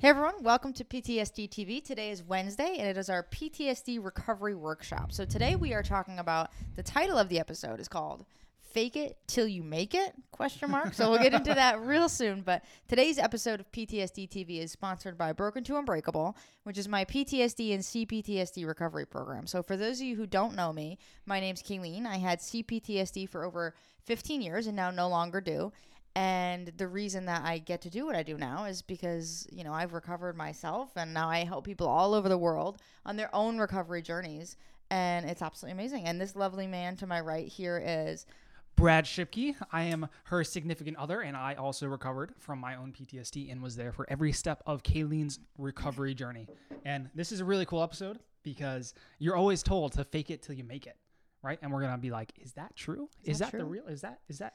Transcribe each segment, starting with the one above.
Hey everyone, welcome to PTSD TV. Today is Wednesday and it is our PTSD recovery workshop. So today we are talking about the title of the episode is called Fake It Till You Make It? Question mark. So we'll get into that real soon, but today's episode of PTSD TV is sponsored by Broken to Unbreakable, which is my PTSD and CPTSD recovery program. So for those of you who don't know me, my name's Kayleen. I had CPTSD for over 15 years and now no longer do. And the reason that I get to do what I do now is because, you know, I've recovered myself and now I help people all over the world on their own recovery journeys. And it's absolutely amazing. And this lovely man to my right here is Brad Shipke. I am her significant other, and I also recovered from my own PTSD and was there for every step of Kayleen's recovery journey. And this is a really cool episode because you're always told to fake it till you make it, right? And we're gonna be like, is that true? Is, that that, the real? Is that is that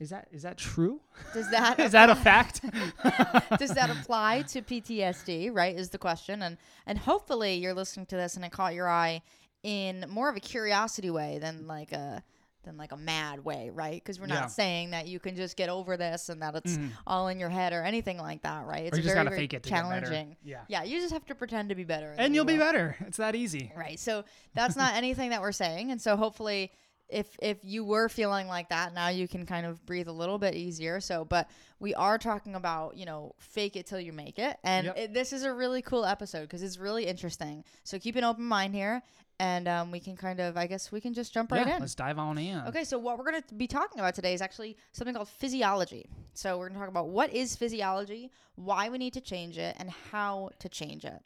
is that is that true? does that is that a fact? does that apply to PTSD, right? Is the question. And and hopefully you're listening to this and it caught your eye in more of a curiosity way than like a than like a mad way, right? Because we're not Yeah. saying that you can just get over this and that it's Mhm. all in your head or anything like that, right? It's or you just very, gotta very fake it to get better. challenging. Yeah. Yeah, you just have to pretend to be better, And you you'll be better. It's that easy. Right. So that's not anything that we're saying. And so hopefully if if you were feeling like that, now you can kind of breathe a little bit easier. So, but we are talking about, you know, fake it till you make it. And Yep. it, this is a really cool episode because it's really interesting. So keep an open mind here and um, we can kind of I guess we can just jump right yeah, in. let's dive on in. Okay, so what we're going to be talking about today is actually something called physiology. So we're going to talk about what is physiology, why we need to change it, and how to change it.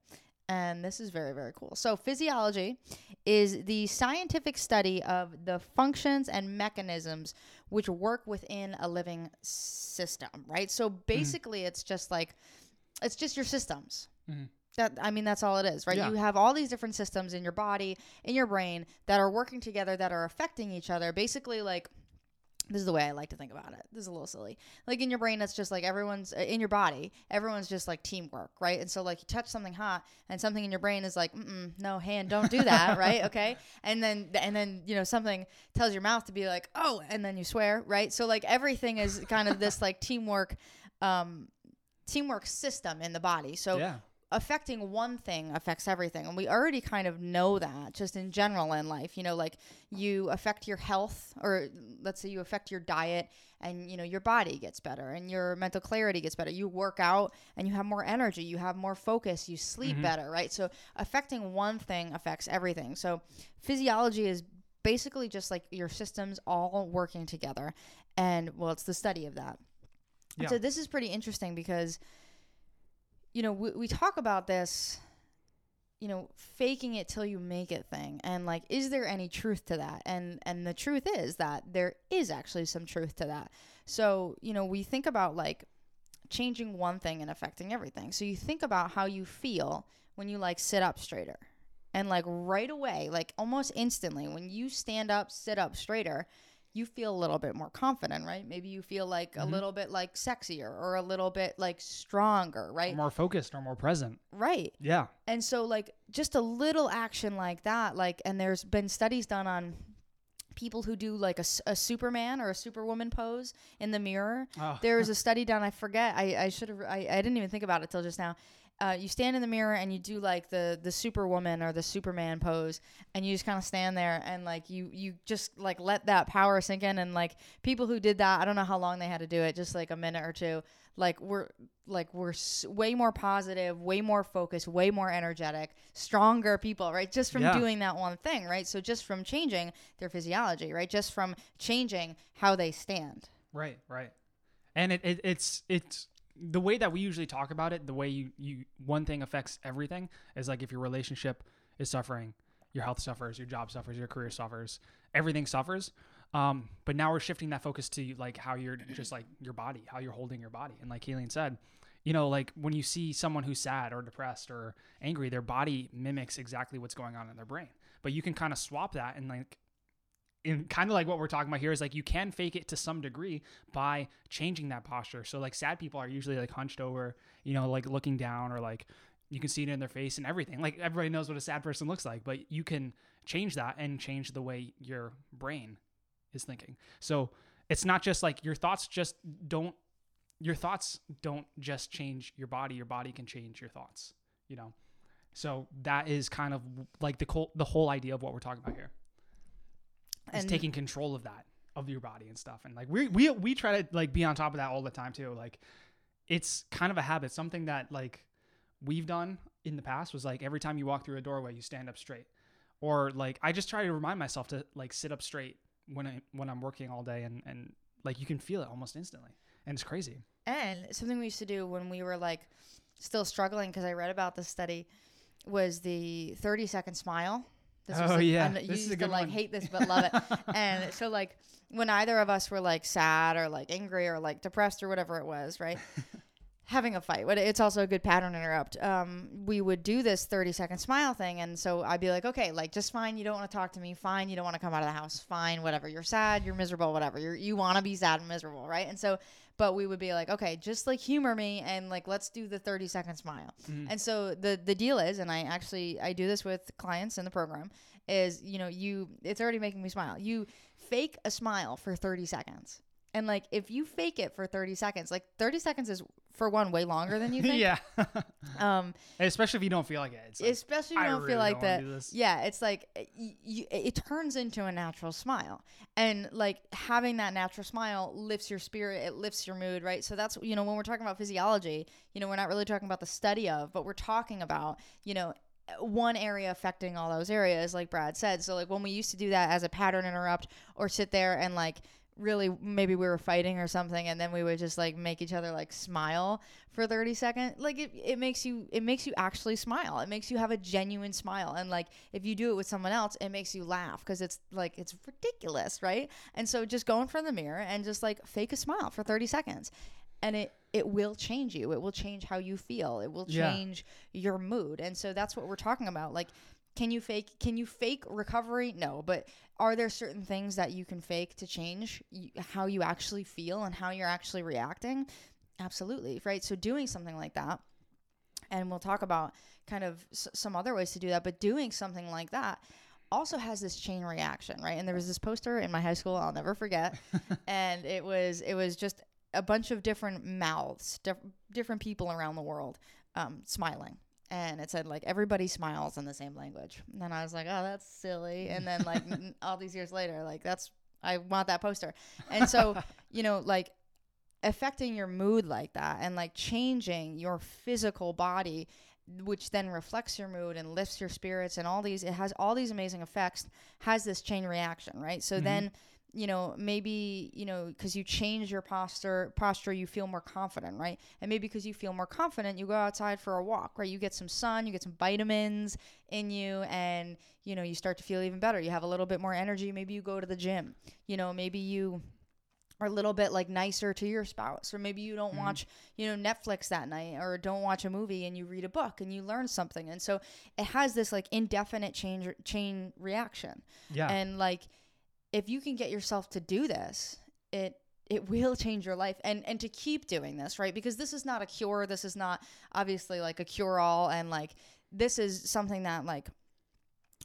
And this is very, very cool. So, physiology is the scientific study of the functions and mechanisms which work within a living system, right? So, basically, it's just like, it's just your systems. Mhm. That I mean, that's all it is, right? Yeah. You have all these different systems in your body, in your brain that are working together, that are affecting each other. Basically, like this is the way I like to think about it. This is a little silly. Like in your brain, it's just like everyone's uh, in your body. Everyone's just like teamwork, right? And so like you touch something hot, and something in your brain is like, Mm-mm, no hand, don't do that, right? Okay. And then and then you know something tells your mouth to be like, oh, and then you swear, right? So like everything is kind of this like teamwork, um, teamwork system in the body. So yeah. Affecting one thing affects everything and we already kind of know that just in general in life you know like you affect your health or let's say you affect your diet and you know your body gets better and your mental clarity gets better you work out and you have more energy you have more focus you sleep Mhm. better right so affecting one thing affects everything so physiology is basically just like your systems all working together and well it's the study of that Yeah. so this is pretty interesting because you know, we, we talk about this, you know, faking it till you make it thing. And like, is there any truth to that? And and the truth is that there is actually some truth to that. So, you know, we think about like changing one thing and affecting everything. So you think about how you feel when you like sit up straighter. And like right away, like almost instantly, when you stand up, sit up straighter, you feel a little bit more confident, right? Maybe you feel like a Mhm. little bit like sexier or a little bit like stronger, right? Or more focused or more present. Right. Yeah. And so like just a little action like that, like and there's been studies done on people who do like a, a Superman or a Superwoman pose in the mirror. Oh. There was a study done, I forget, I, I should have I, I didn't even think about it till just now. Uh, you stand in the mirror and you do like the the superwoman or the superman pose and you just kind of stand there and like you you just like let that power sink in. And like people who did that i don't know how long they had to do it just like a minute or two like we're like we're s- way more positive way more focused way more energetic stronger people right? Just from Yeah. doing that one thing right? So just from changing their physiology right? Just from changing how they stand. Right, right. And it, it it's it's the way that we usually talk about it, the way you, you one thing affects everything is like if your relationship is suffering, your health suffers, your job suffers, your career suffers, everything suffers. Um, but now we're shifting that focus to like how you're just like your body, how you're holding your body. And like Kayleen said, you know, like when you see someone who's sad or depressed or angry, their body mimics exactly what's going on in their brain. But you can kind of swap that and like in kind of like what we're talking about here is like you can fake it to some degree by changing that posture. So like sad people are usually like hunched over, you know, like looking down or like you can see it in their face and everything. Like everybody knows what a sad person looks like, but you can change that and change the way your brain is thinking. So it's not just like your thoughts just don't your thoughts don't just change your body your body can change your thoughts you know so that is kind of like the the whole idea of what we're talking about here is taking control of that of your body and stuff. And like we we we try to like be on top of that all the time too. Like it's kind of a habit. Something that like we've done in the past was like every time you walk through a doorway you stand up straight. Or like i just try to remind myself to like sit up straight when i when i'm working all day and and like you can feel it almost instantly. And it's crazy. And something we used to do when we were like still struggling because I read about this study was the 30 second smile. Oh, like, yeah. I know- you This is used a to good like one. hate this but love it. and so like when either of us were like sad or like angry or like depressed or whatever it was, right? having a fight. But it's also a good pattern interrupt. Um, we would do this 30 second smile thing. And so I'd be like, okay, like just fine. You don't want to talk to me. Fine. You don't want to come out of the house. Fine. Whatever. You're sad. You're miserable. Whatever. You're, you want to be sad and miserable. Right. And so, but we would be like, okay, just like humor me and like, let's do the 30 second smile. Mm-hmm. And so the, the deal is, and I actually, I do this with clients in the program is, you know, you, it's already making me smile. You fake a smile for 30 seconds. And like if you fake it for 30 seconds, like 30 seconds is for one way longer than you think. yeah Um especially if you don't feel like it it's like, especially if you don't really feel like don't that. Yeah, it's like y- y- it turns into a natural smile. And like having that natural smile lifts your spirit, it lifts your mood, right? So that's you know when we're talking about physiology, you know, we're not really talking about the study of, but we're talking about, you know, one area affecting all those areas like Brad said. So like when we used to do that as a pattern interrupt or sit there and like really maybe we were fighting or something and then we would just like make each other like smile for 30 seconds. Like it, it makes you it makes you actually smile. It makes you have a genuine smile and like if you do it with someone else it makes you laugh because it's like it's ridiculous right? And so just go in front of the mirror and just like fake a smile for 30 seconds and it it will change you. It will change how you feel. It will Yeah. change your mood. And so that's what we're talking about. Like can you fake can you fake recovery? No but are there certain things that you can fake to change how you actually feel and how you're actually reacting? Absolutely right? So doing something like that and we'll talk about kind of s- some other ways to do that but doing something like that also has this chain reaction right? And there was this poster in my high school i'll never forget and it was it was just a bunch of different mouths diff- different people around the world um, smiling and it said like everybody smiles in the same language. And then i was like oh that's silly. And then like n- all these years later like that's i want that poster. And so you know like affecting your mood like that and like changing your physical body which then reflects your mood and lifts your spirits and all these it has all these amazing effects has this chain reaction right? So Mhm. then you know maybe you know because you change your posture posture you feel more confident right? And maybe because you feel more confident you go outside for a walk right? You get some sun you get some vitamins in you and you know you start to feel even better. You have a little bit more energy. Maybe you go to the gym. You know maybe you are a little bit like nicer to your spouse or maybe you don't Mhm. watch you know netflix that night or don't watch a movie and you read a book and you learn something. And so it has this like indefinite change chain reaction. Yeah. And like if you can get yourself to do this it it will change your life and and to keep doing this right? Because this is not a cure. This is not obviously like a cure all and like this is something that like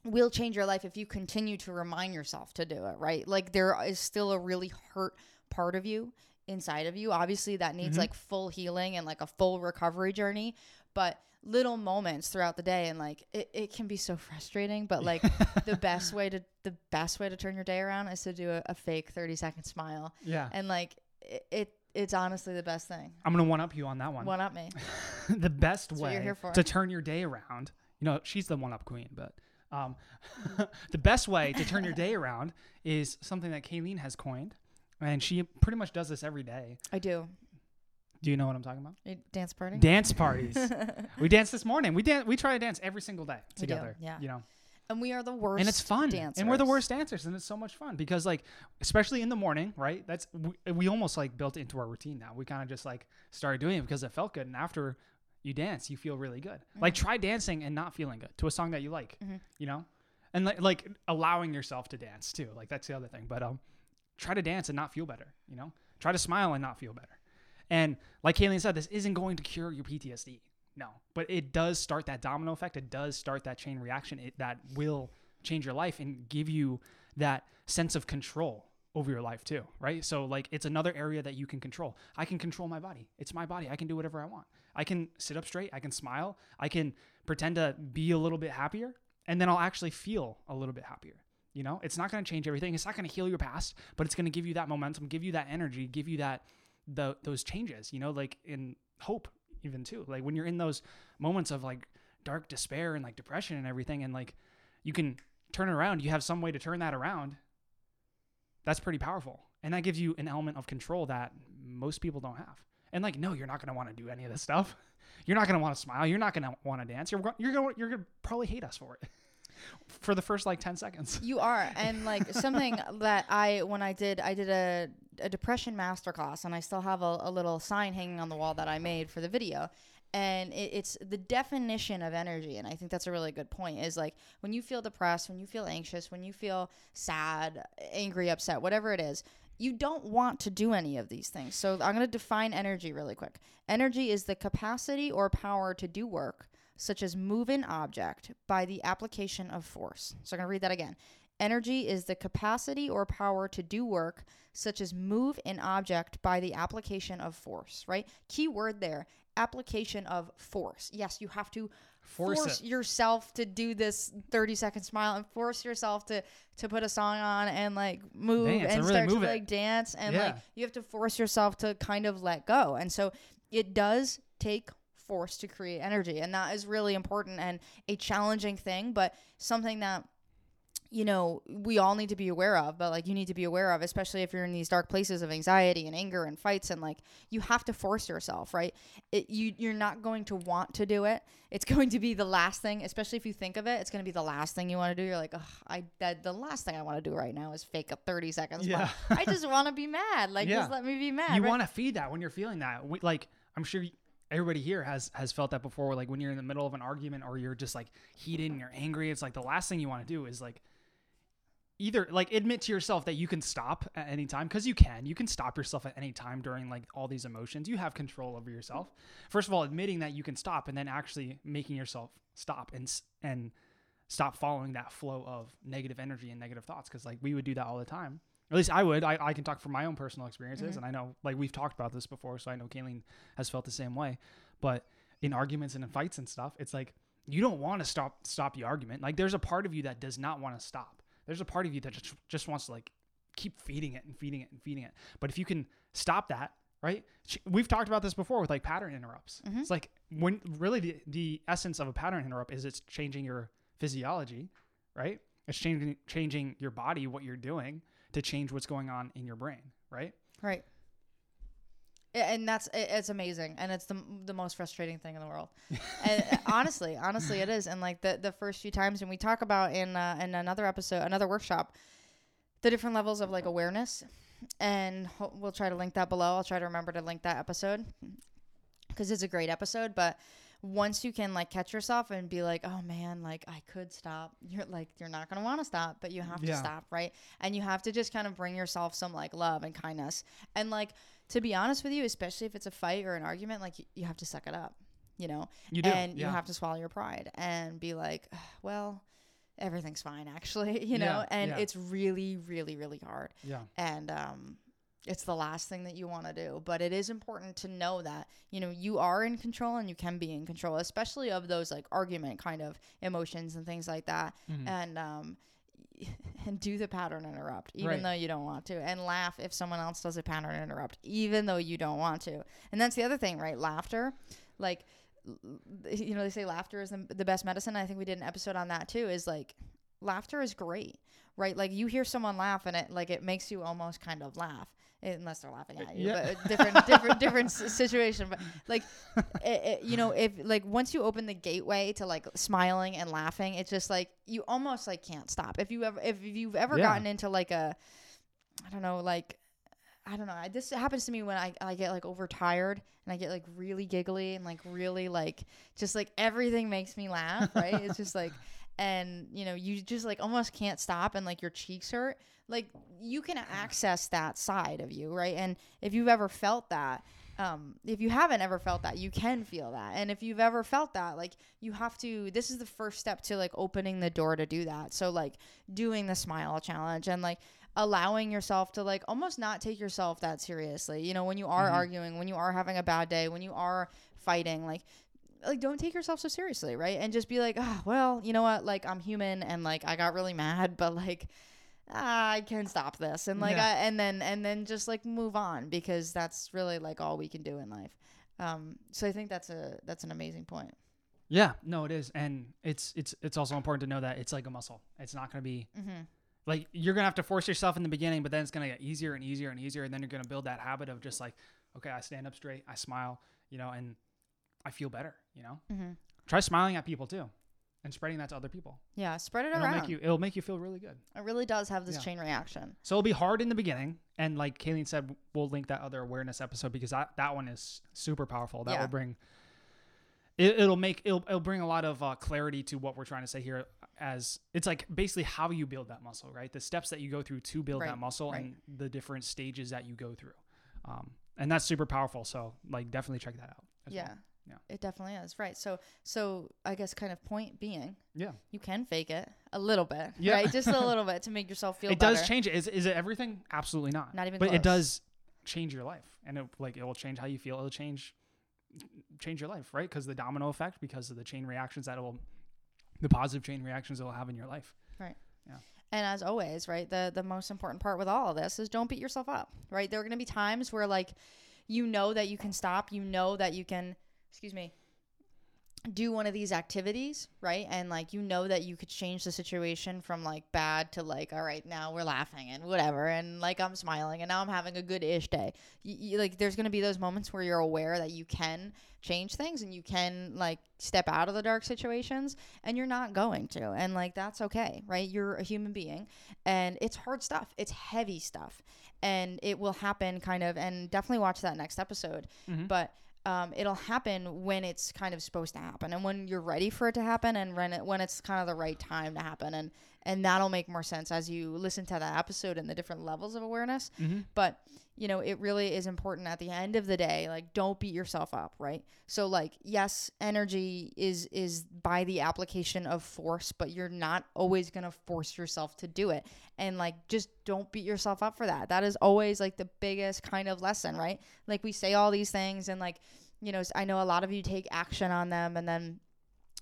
will change your life if you continue to remind yourself to do it right? Like there is still a really hurt part of you inside of you. Obviously that needs Mhm. like full healing and like a full recovery journey. But little moments throughout the day and like it, it can be so frustrating but like the best way to the best way to turn your day around is to do a, a fake 30 second smile. Yeah. And like it, it it's honestly the best thing. I'm gonna one up you on that one. One up me. The best That's way you're here for. to turn your day around you know she's the one up queen but um, the best way to turn your day around is something that Kayleen has coined and she pretty much does this every day. I do do you know what i'm talking about? A dance party? Dance parties. We danced this morning. We dan- we try to dance every single day together yeah. you know? And we are the worst and it's fun. Dancers. and we're the worst dancers. and it's so much fun because like especially in the morning right? That's we, we almost like built into our routine now. We kind of just like started doing it because it felt good and after you dance you feel really good. Like try dancing and not feeling good to a song that you like Mhm. you know? And like, like allowing yourself to dance too like that's the other thing but um try to dance and not feel better you know? Try to smile and not feel better and like Kayleen said this isn't going to cure your PTSD no but it does start that domino effect it does start that chain reaction it, that will change your life and give you that sense of control over your life too, right? So like it's another area that you can control. I can control my body. It's my body. I can do whatever I want. I can sit up straight, I can smile, I can pretend to be a little bit happier, and then I'll actually feel a little bit happier. You know, it's not going to change everything. It's not going to heal your past, but it's going to give you that momentum, give you that energy, give you that the those changes, you know, like in hope even too. Like when you're in those moments of like dark despair and like depression and everything and like you can turn it around, you have some way to turn that around. That's pretty powerful. And that gives you an element of control that most people don't have. And like, no, you're not going to want to do any of this stuff. You're not going to want to smile. You're not going to want to dance. You're you're going you're going to probably hate us for it. for the first like 10 seconds. You are. And like something that I, when I did, I did a, a depression masterclass and I still have a, a little sign hanging on the wall that I made for the video. And it, it's the definition of energy. And I think that's a really good point is like when you feel depressed, when you feel anxious, when you feel sad, angry, upset, whatever it is, you don't want to do any of these things. So I'm going to define energy really quick. Energy is the capacity or power to do work such as move an object by the application of force. So I'm going to read that again. Energy is the capacity or power to do work, such as move an object by the application of force, right? Key word there application of force. Yes, you have to Force force, yourself to do this 30 second smile and force yourself to to put a song on and like move Dance, and and really start move to it. like dance and Yeah. like you have to force yourself to kind of let go. And so it does take force to create energy and that is really important and a challenging thing but something that you know we all need to be aware of but like you need to be aware of especially if you're in these dark places of anxiety and anger and fights and like you have to force yourself right it, you you're not going to want to do it it's going to be the last thing especially if you think of it it's going to be the last thing you want to do you're like i that the last thing i want to do right now is fake a 30 seconds Yeah. i just want to be mad like Yeah. just let me be mad you right? want to feed that when you're feeling that. We, like I'm sure everybody here has has felt that before. Like when you're in the middle of an argument or you're just like heated and you're angry, it's like the last thing you want to do is like either like admit to yourself that you can stop at any time because you can. You can stop yourself at any time during like all these emotions. You have control over yourself. First of all, admitting that you can stop and then actually making yourself stop and s- and stop following that flow of negative energy and negative thoughts because like we would do that all the time at least i would i, I can talk from my own personal experiences Mhm. and i know like we've talked about this before so i know kayleen has felt the same way but in arguments and in fights and stuff it's like you don't want to stop stop the argument like there's a part of you that does not want to stop there's a part of you that just, just wants to like keep feeding it and feeding it and feeding it. But if you can stop that right? We've talked about this before with like pattern interrupts. Mhm. it's like when really the, the essence of a pattern interrupt is it's changing your physiology right? It's changing changing your body what you're doing to change what's going on in your brain right? Right. And that's it's amazing, and it's the the most frustrating thing in the world. and uh, honestly, honestly, it is. And like the the first few times, and we talk about in uh, in another episode, another workshop, the different levels of like awareness, and ho- we'll try to link that below. I'll try to remember to link that episode because it's a great episode. But once you can like catch yourself and be like, oh man, like I could stop. You're like you're not gonna want to stop, but you have to stop, right? And you have to just kind of bring yourself some like love and kindness. And like to be honest with you, especially if it's a fight or an argument, like you, you have to suck it up, you know. you do and yeah. you have to swallow your pride and be like, well, everything's fine actually, you know. Yeah, and yeah. it's really, really, really hard yeah and um, it's the last thing that you want to do. But it is important to know that you know you are in control and you can be in control, especially of those like argument kind of emotions and things like that. Mhm. And um, and do the pattern interrupt, even Right. though you don't want to, and laugh if someone else does a pattern interrupt, even though you don't want to. And that's the other thing, right? Laughter, like you know, they say laughter is the, the best medicine. I think we did an episode on that too. Is like laughter is great, right? Like you hear someone laugh and it like it makes you almost kind of laugh, Eh, unless they're laughing at you. Yeah. But different, different, different situation. But like, it, it, you know, if like once you open the gateway to like smiling and laughing, it's just like you almost like can't stop. If you ever, if you've ever Yeah. gotten into like a, I don't know, like. I don't know. I, this happens to me when I, I get like overtired and I get like really giggly and like really like just like everything makes me laugh, right? it's just like and you know, you just like almost can't stop and like your cheeks hurt. Like you can access that side of you, right? And if you've ever felt that, um, if you haven't ever felt that, you can feel that. And if you've ever felt that, like you have to this is the first step to like opening the door to do that. So like doing the smile challenge and like allowing yourself to like almost not take yourself that seriously. You know, when you are Mhm. arguing, when you are having a bad day, when you are fighting, like like don't take yourself so seriously, right? And just be like, "Oh, well, you know what? Like I'm human and like I got really mad, but like ah, I can stop this." And like Yeah. I, and then and then just like move on because that's really like all we can do in life. Um so I think that's a that's an amazing point. Yeah, no, it is, and it's it's it's also important to know that it's like a muscle. It's not going to be Mhm. like you're gonna have to force yourself in the beginning, but then it's gonna get easier and easier and easier, and then you're gonna build that habit of just like, okay, I stand up straight, I smile, you know, and I feel better. You know, Mhm. try smiling at people too, and spreading that to other people. Yeah, spread it It'll around. make you it'll make you feel really good. it really does have this Yeah. chain reaction. So it'll be hard in the beginning, and like Kayleen said, we'll link that other awareness episode because that that one is super powerful. That Yeah. will bring. It, it'll make it'll, it'll bring a lot of uh, clarity to what we're trying to say here as it's like basically how you build that muscle right the steps that you go through to build Right, that muscle right. and the different stages that you go through um, and that's super powerful so like definitely check that out as Yeah. well. Yeah. It definitely is. Right. So so I guess kind of point being, yeah you can fake it a little bit. Yeah. Right? Just a little bit to make yourself feel it better. does change it is, is it everything absolutely not Not even but close. it does change your life and it like it will change how you feel it'll change change your life right because the domino effect because of the chain reactions that it will the positive chain reactions it will have in your life Right. Yeah. And as always, right, the the most important part with all of this is don't beat yourself up. Right? There are gonna be times where like you know that you can stop, you know that you can excuse me do one of these activities, right? And like you know that you could change the situation from like bad to like, all right, now we're laughing and whatever, and like I'm smiling and now I'm having a good ish day. You, you, like there's gonna be those moments where you're aware that you can change things and you can like step out of the dark situations, and you're not going to, and like that's okay, right? You're a human being, and it's hard stuff, it's heavy stuff, and it will happen kind of, and definitely watch that next episode, Mhm. but um, it'll happen when it's kind of supposed to happen and when you're ready for it to happen and when, it, when it's kind of the right time to happen. And and that'll make more sense as you listen to that episode and the different levels of awareness. Mm-hmm. but you know it really is important at the end of the day like don't beat yourself up right? So like yes energy is is by the application of force but you're not always going to force yourself to do it. And like just don't beat yourself up for that. That is always like the biggest kind of lesson right? Like we say all these things and like you know s- i know a lot of you take action on them and then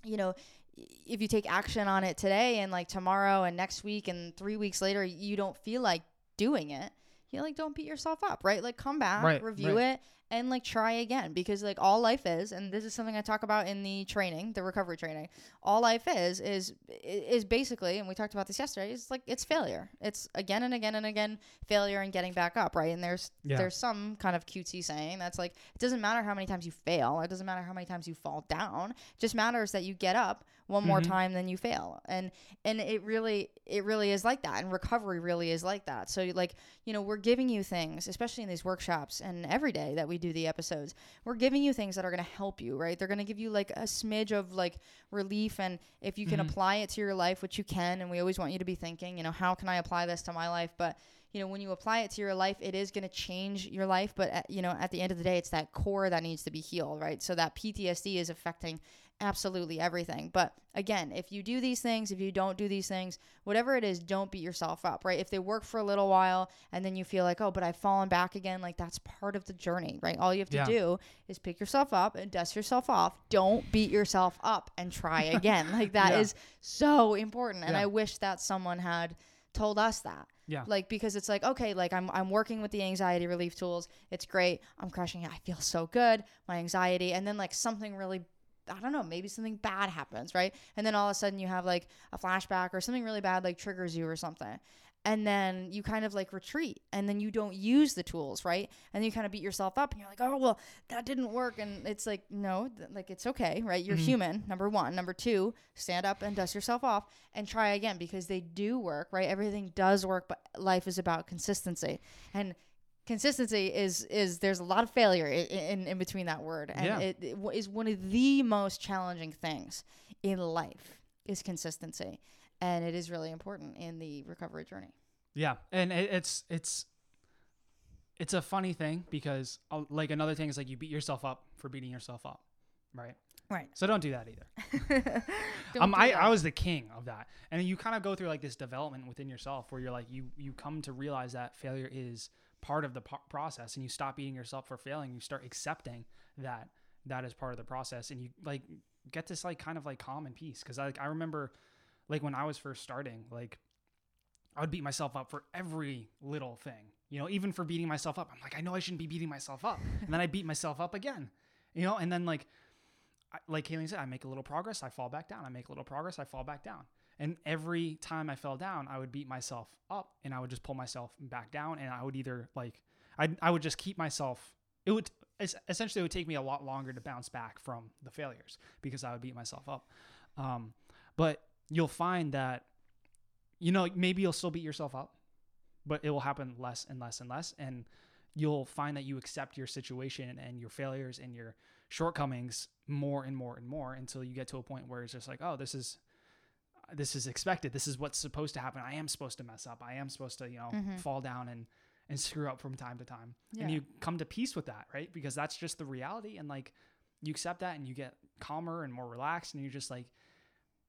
you know if you take action on it today and like tomorrow and next week and 3 weeks later you don't feel like doing it you know, like don't beat yourself up right like come back Right, review right. it and like try again because like all life is and this is something i talk about in the training the recovery training all life is is is basically and we talked about this yesterday is like it's failure it's again and again and again failure and getting back up right and there's Yeah. there's some kind of cutesy saying that's like it doesn't matter how many times you fail it doesn't matter how many times you fall down it just matters that you get up one more Mhm. time than you fail and and it really it really is like that and recovery really is like that so like you know we're giving you things especially in these workshops and every day that we do the episodes. We're giving you things that are going to help you right? They're going to give you like a smidge of like relief and if you can Mhm. apply it to your life which you can and we always want you to be thinking you know how can i apply this to my life? But you know when you apply it to your life it is going to change your life but at, you know at the end of the day it's that core that needs to be healed right? So that ptsd is affecting absolutely everything. But again if you do these things if you don't do these things whatever it is don't beat yourself up right? If they work for a little while and then you feel like oh but i've fallen back again like that's part of the journey right? All you have to Yeah. do is pick yourself up and dust yourself off. Don't beat yourself up and try again. Like that is Yeah. so important and Yeah. i wish that someone had told us that. Yeah. like because it's like okay like i'm i'm working with the anxiety relief tools. It's great. I'm crushing it. I feel so good. My anxiety. And then like something really I don't know, maybe something bad happens, right? And then all of a sudden you have like a flashback or something really bad like triggers you or something. And then you kind of like retreat and then you don't use the tools, right? And you kind of beat yourself up and you're like, oh, well, that didn't work. And it's like, no, th- like it's okay, right? You're Mhm. human, number one. Number two, stand up and dust yourself off and try again because they do work, right? Everything does work, but life is about consistency. And consistency is is there's a lot of failure in, in, in between that word and Yeah. it, it is one of the most challenging things in life is consistency and it is really important in the recovery journey Yeah, and it, it's it's it's a funny thing because uh, like another thing is like you beat yourself up for beating yourself up, right? Right. So don't do that either. Um, I, that. I was the king of that, and you kind of go through like this development within yourself where you're like you you come to realize that failure is part of the po- process, and you stop beating yourself for failing. You start accepting that that is part of the process, and you like get this like kind of like calm and peace. Because like I remember, like when I was first starting, like I would beat myself up for every little thing. You know, even for beating myself up, I'm like, I know I shouldn't be beating myself up, and then I beat myself up again. You know, and then like like Kayleen said, I make a little progress, I fall back down. I make a little progress, I fall back down. And every time I fell down, I would beat myself up and I would just pull myself back down. And I would either like, I, I would just keep myself, it would essentially, it would take me a lot longer to bounce back from the failures because I would beat myself up. Um, but you'll find that, you know, maybe you'll still beat yourself up, but it will happen less and less and less. And you'll find that you accept your situation and your failures and your shortcomings more and more and more until you get to a point where it's just like, oh, this is this is expected. This is what's supposed to happen. I am supposed to mess up. I am supposed to, you know, Mhm. fall down and and screw up from time to time. Yeah. And you come to peace with that, right? Because that's just the reality and like you accept that and you get calmer and more relaxed and you just like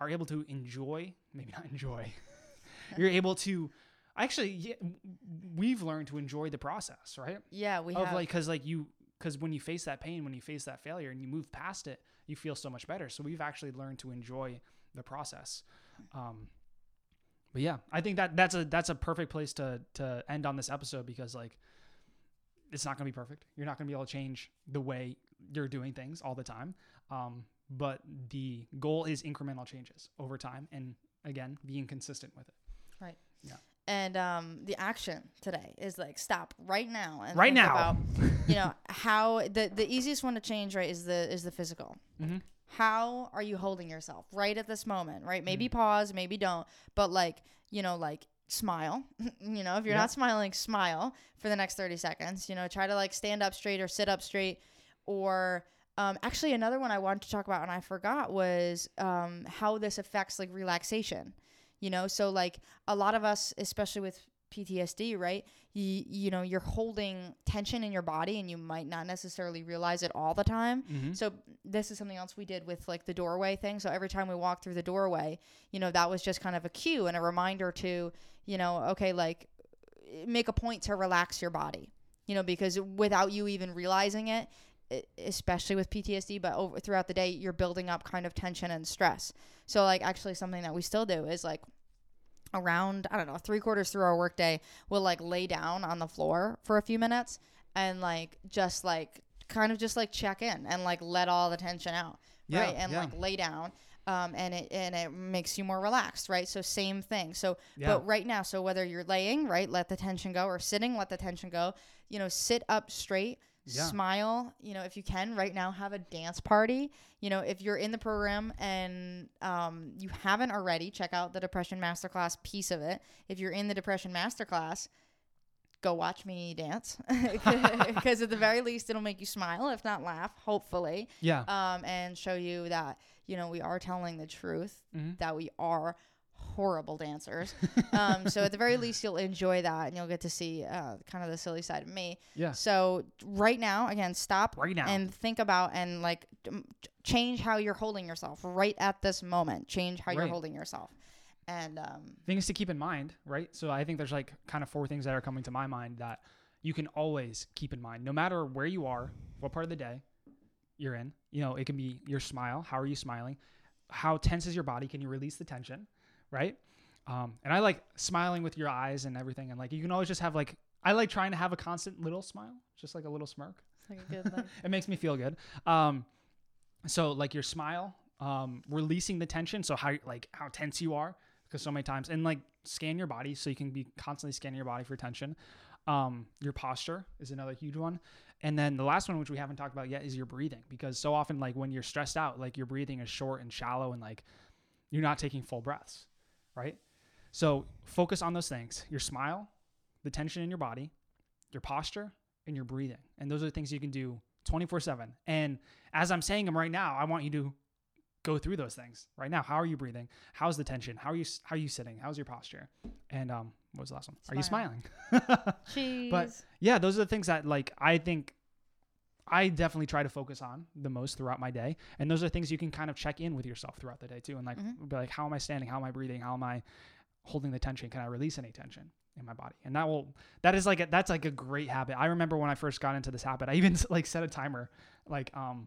are able to enjoy, maybe not enjoy. You're able to actually yeah, we've learned to enjoy the process, right? Yeah, we of have. like because like you because when you face that pain when you face that failure and you move past it you feel so much better so we've actually learned to enjoy the process um but yeah i think that that's a that's a perfect place to to end on this episode because like it's not going to be perfect you're not going to be able to change the way you're doing things all the time um but the goal is incremental changes over time and again being consistent with it Right. Yeah. and um, the action today is like stop right now and Right think now. about, you know how the the easiest one to change right is the is the physical. mm-hmm. How are you holding yourself right at this moment? Right? Maybe Mm. pause, maybe don't, but like you know like smile. you know if you're Yeah. not smiling, smile for the next thirty seconds. You know try to like stand up straight or sit up straight or. Um, actually, another one I wanted to talk about and I forgot was um, how this affects like relaxation you know so like a lot of us especially with ptsd right? You, you know you're holding tension in your body and you might not necessarily realize it all the time. Mm-hmm. so this is something else we did with like the doorway thing. So every time we walk through the doorway you know that was just kind of a cue and a reminder to you know okay like make a point to relax your body you know because without you even realizing it especially with PTSD but over throughout the day you're building up kind of tension and stress. So like actually something that we still do is like around I don't know three quarters through our workday we'll like lay down on the floor for a few minutes and like just like kind of just like check in and like let all the tension out Yeah, right? And yeah. like lay down um, and it and it makes you more relaxed right? So same thing. So yeah. but right now so whether you're laying right let the tension go or sitting let the tension go you know sit up straight Yeah. smile you know if you can right now have a dance party. You know if you're in the program and um, you haven't already check out the depression masterclass piece of it. If you're in the depression masterclass go watch me dance. Because at the very least it'll make you smile if not laugh hopefully. Yeah. Um, and show you that you know we are telling the truth Mhm. that we are horrible dancers um, so at the very least you'll enjoy that and you'll get to see uh, kind of the silly side of me yeah so right now again stop right now and think about and like change how you're holding yourself right at this moment change how you're holding yourself and um, things to keep in mind, right? So I think there's like kind of four things that are coming to my mind that you can always keep in mind, no matter where you are, what part of the day you're in. You know, it can be your smile. How are you smiling? How tense is your body? Can you release the tension, right? Um, and I like smiling with your eyes and everything. And like you can always just have like I like trying to have a constant little smile, just like a little smirk. it's like a it makes me feel good. Um, so like your smile, um, releasing the tension. So how like how tense you are, because so many times, and like scan your body so you can be constantly scanning your body for tension. Um, your posture is another huge one, and then the last one, which we haven't talked about yet, is your breathing. Because so often, like when you're stressed out, like your breathing is short and shallow, and like you're not taking full breaths, right? So focus on those things: your smile, the tension in your body, your posture, and your breathing. And those are the things you can do 24 7. And as I'm saying them right now, I want you to go through those things right now. How are you breathing? How's the tension? How are you how are you sitting? How's your posture? And um what was the last one? Are you smiling? but yeah, those are the things that like I think I definitely try to focus on the most throughout my day. And those are things you can kind of check in with yourself throughout the day too. And like, Mhm. be like, how am I standing? How am I breathing? How am I holding the tension? Can I release any tension in my body? And that will, that is like, a, that's like a great habit. I remember when I first got into this habit, I even like set a timer, like, um,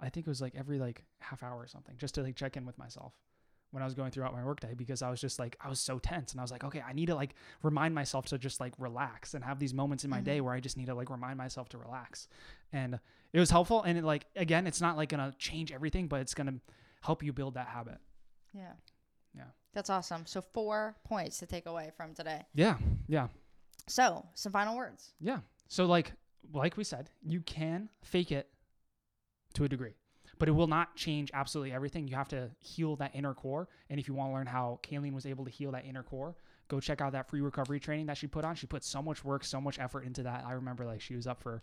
I think it was like every like half hour or something just to like check in with myself when I was going throughout my workday because I was just like I was so tense and I was like okay I need to like remind myself to just like relax and have these moments in my Mhm. day where I just need to like remind myself to relax and it was helpful and it like again it's not like gonna change everything but it's gonna help you build that habit Yeah. Yeah. That's awesome. So four points to take away from today. yeah yeah So some final words. yeah so like like we said you can fake it to a degree but it will not change absolutely everything. You have to heal that inner core. And if you want to learn how Kayleen was able to heal that inner core go check out that free recovery training that she put on. She put so much work so much effort into that. I remember like she was up for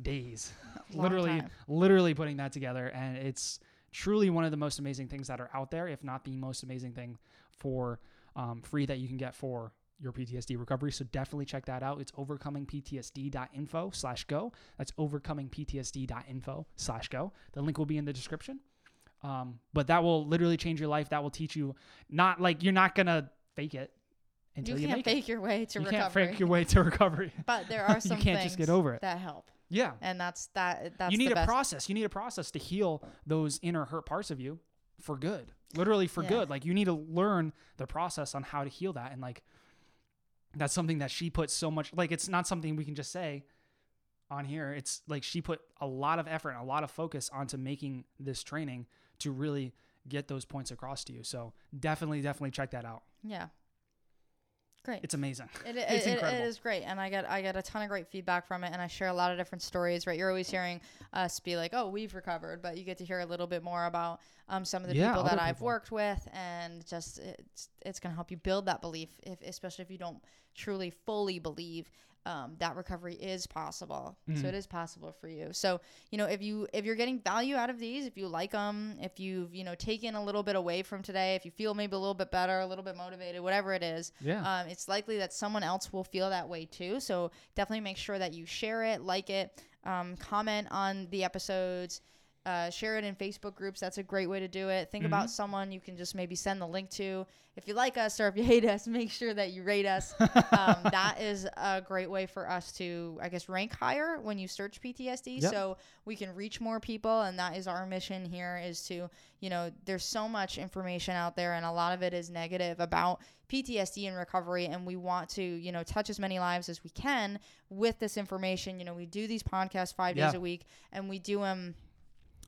days literally time. literally putting that together. And it's truly one of the most amazing things that are out there if not the most amazing thing for um, free that you can get for your ptsd recovery so definitely check that out it's overcomingptsd.info slash go that's overcomingptsd.info slash go the link will be in the description um, but that will literally change your life that will teach you not like you're not gonna fake it until You you, can't fake it your way to you recovery. can't fake your way to recovery but there are some You can't things just get over it. that help. yeah And that's that that's you need a best. process. You need a process to heal those inner hurt parts of you for good. Literally for Yeah. good. Like you need to learn the process on how to heal that. And like that's something that she put so much like it's not something we can just say on here. It's like she put a lot of effort and a lot of focus onto making this training to really get those points across to you. So definitely, definitely check that out. Yeah. Great. It's amazing. It, it, It's it- it is great, and I get I get a ton of great feedback from it, and I share a lot of different stories. Right, you're always hearing us be like, "Oh, we've recovered," but you get to hear a little bit more about um, some of the Yeah, people that other I've worked with, and just it's it's gonna help you build that belief, if especially if you don't truly fully believe um, that recovery is possible. So Mhm. it is possible for you. So you know, if you if you're getting value out of these, if you like them, if you've you know taken a little bit away from today, if you feel maybe a little bit better, a little bit motivated, whatever it is, Yeah. um, it's likely that someone else will feel that way too. So definitely make sure that you share it, like it, um, comment on the episodes, uh, share it in Facebook groups. That's a great way to do it. Think about someone you can just maybe send the link to. If you like us or if you hate us, make sure that you rate us. um, that is a great way for us to, I guess, rank higher when you search PTSD. Yep. So we can reach more people, and that is our mission here. Is to, you know, there's so much information out there, and a lot of it is negative about PTSD and recovery, and we want to, you know, touch as many lives as we can with this information. You know, we do these podcasts five days a week, and we do them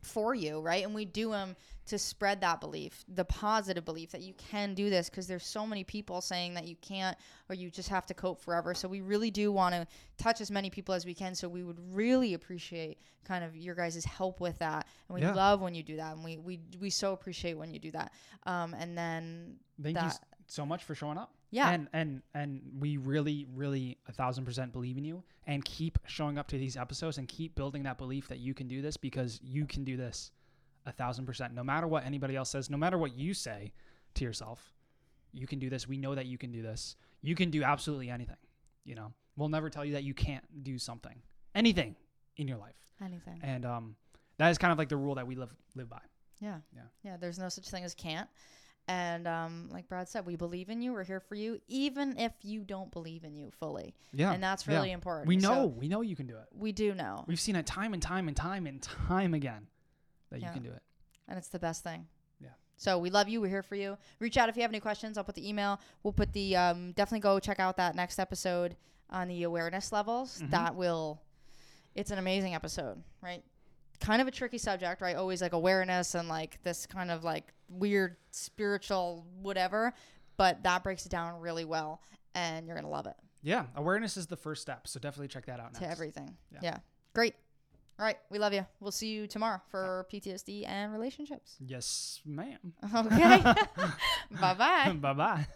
for you, right? And we do them to spread that belief, the positive belief that you can do this because there's so many people saying that you can't or you just have to cope forever. So we really do want to touch as many people as we can. So we would really appreciate kind of your guys' help with that. And we Yeah. love when you do that. And we, we, we so appreciate when you do that. Um, and then, Thank that- s- so much for showing up. yeah, And and and we really, really a thousand percent believe in you and keep showing up to these episodes and keep building that belief that you can do this because you can do this a thousand percent. No matter what anybody else says, no matter what you say to yourself, you can do this. We know that you can do this. You can do absolutely anything. You know, we'll never tell you that you can't do something, anything in your life. anything. And um, that is kind of like the rule that we live live by. Yeah. Yeah. Yeah. There's no such thing as can't. And um, like Brad said, we believe in you. We're here for you, even if you don't believe in you fully. Yeah, And that's yeah. really important. we So know. we know you can do it. we do know. We've seen it time and time and time and time again that Yeah. you can do it. and it's the best thing. Yeah. So we love you. We're here for you. Reach out if you have any questions. I'll put the email. We'll put the um, definitely go check out that next episode on the awareness levels. Mhm. That will. It's an amazing episode, right? Kind of a tricky subject, right? Always like awareness and like this kind of like weird spiritual whatever, but that breaks it down really well, and you're gonna love it Yeah, awareness is the first step, so definitely check that out. to next. everything. Yeah. yeah, great. All right, we love you. We'll see you tomorrow for PTSD and relationships. Yes, ma'am. Okay. bye bye. bye bye.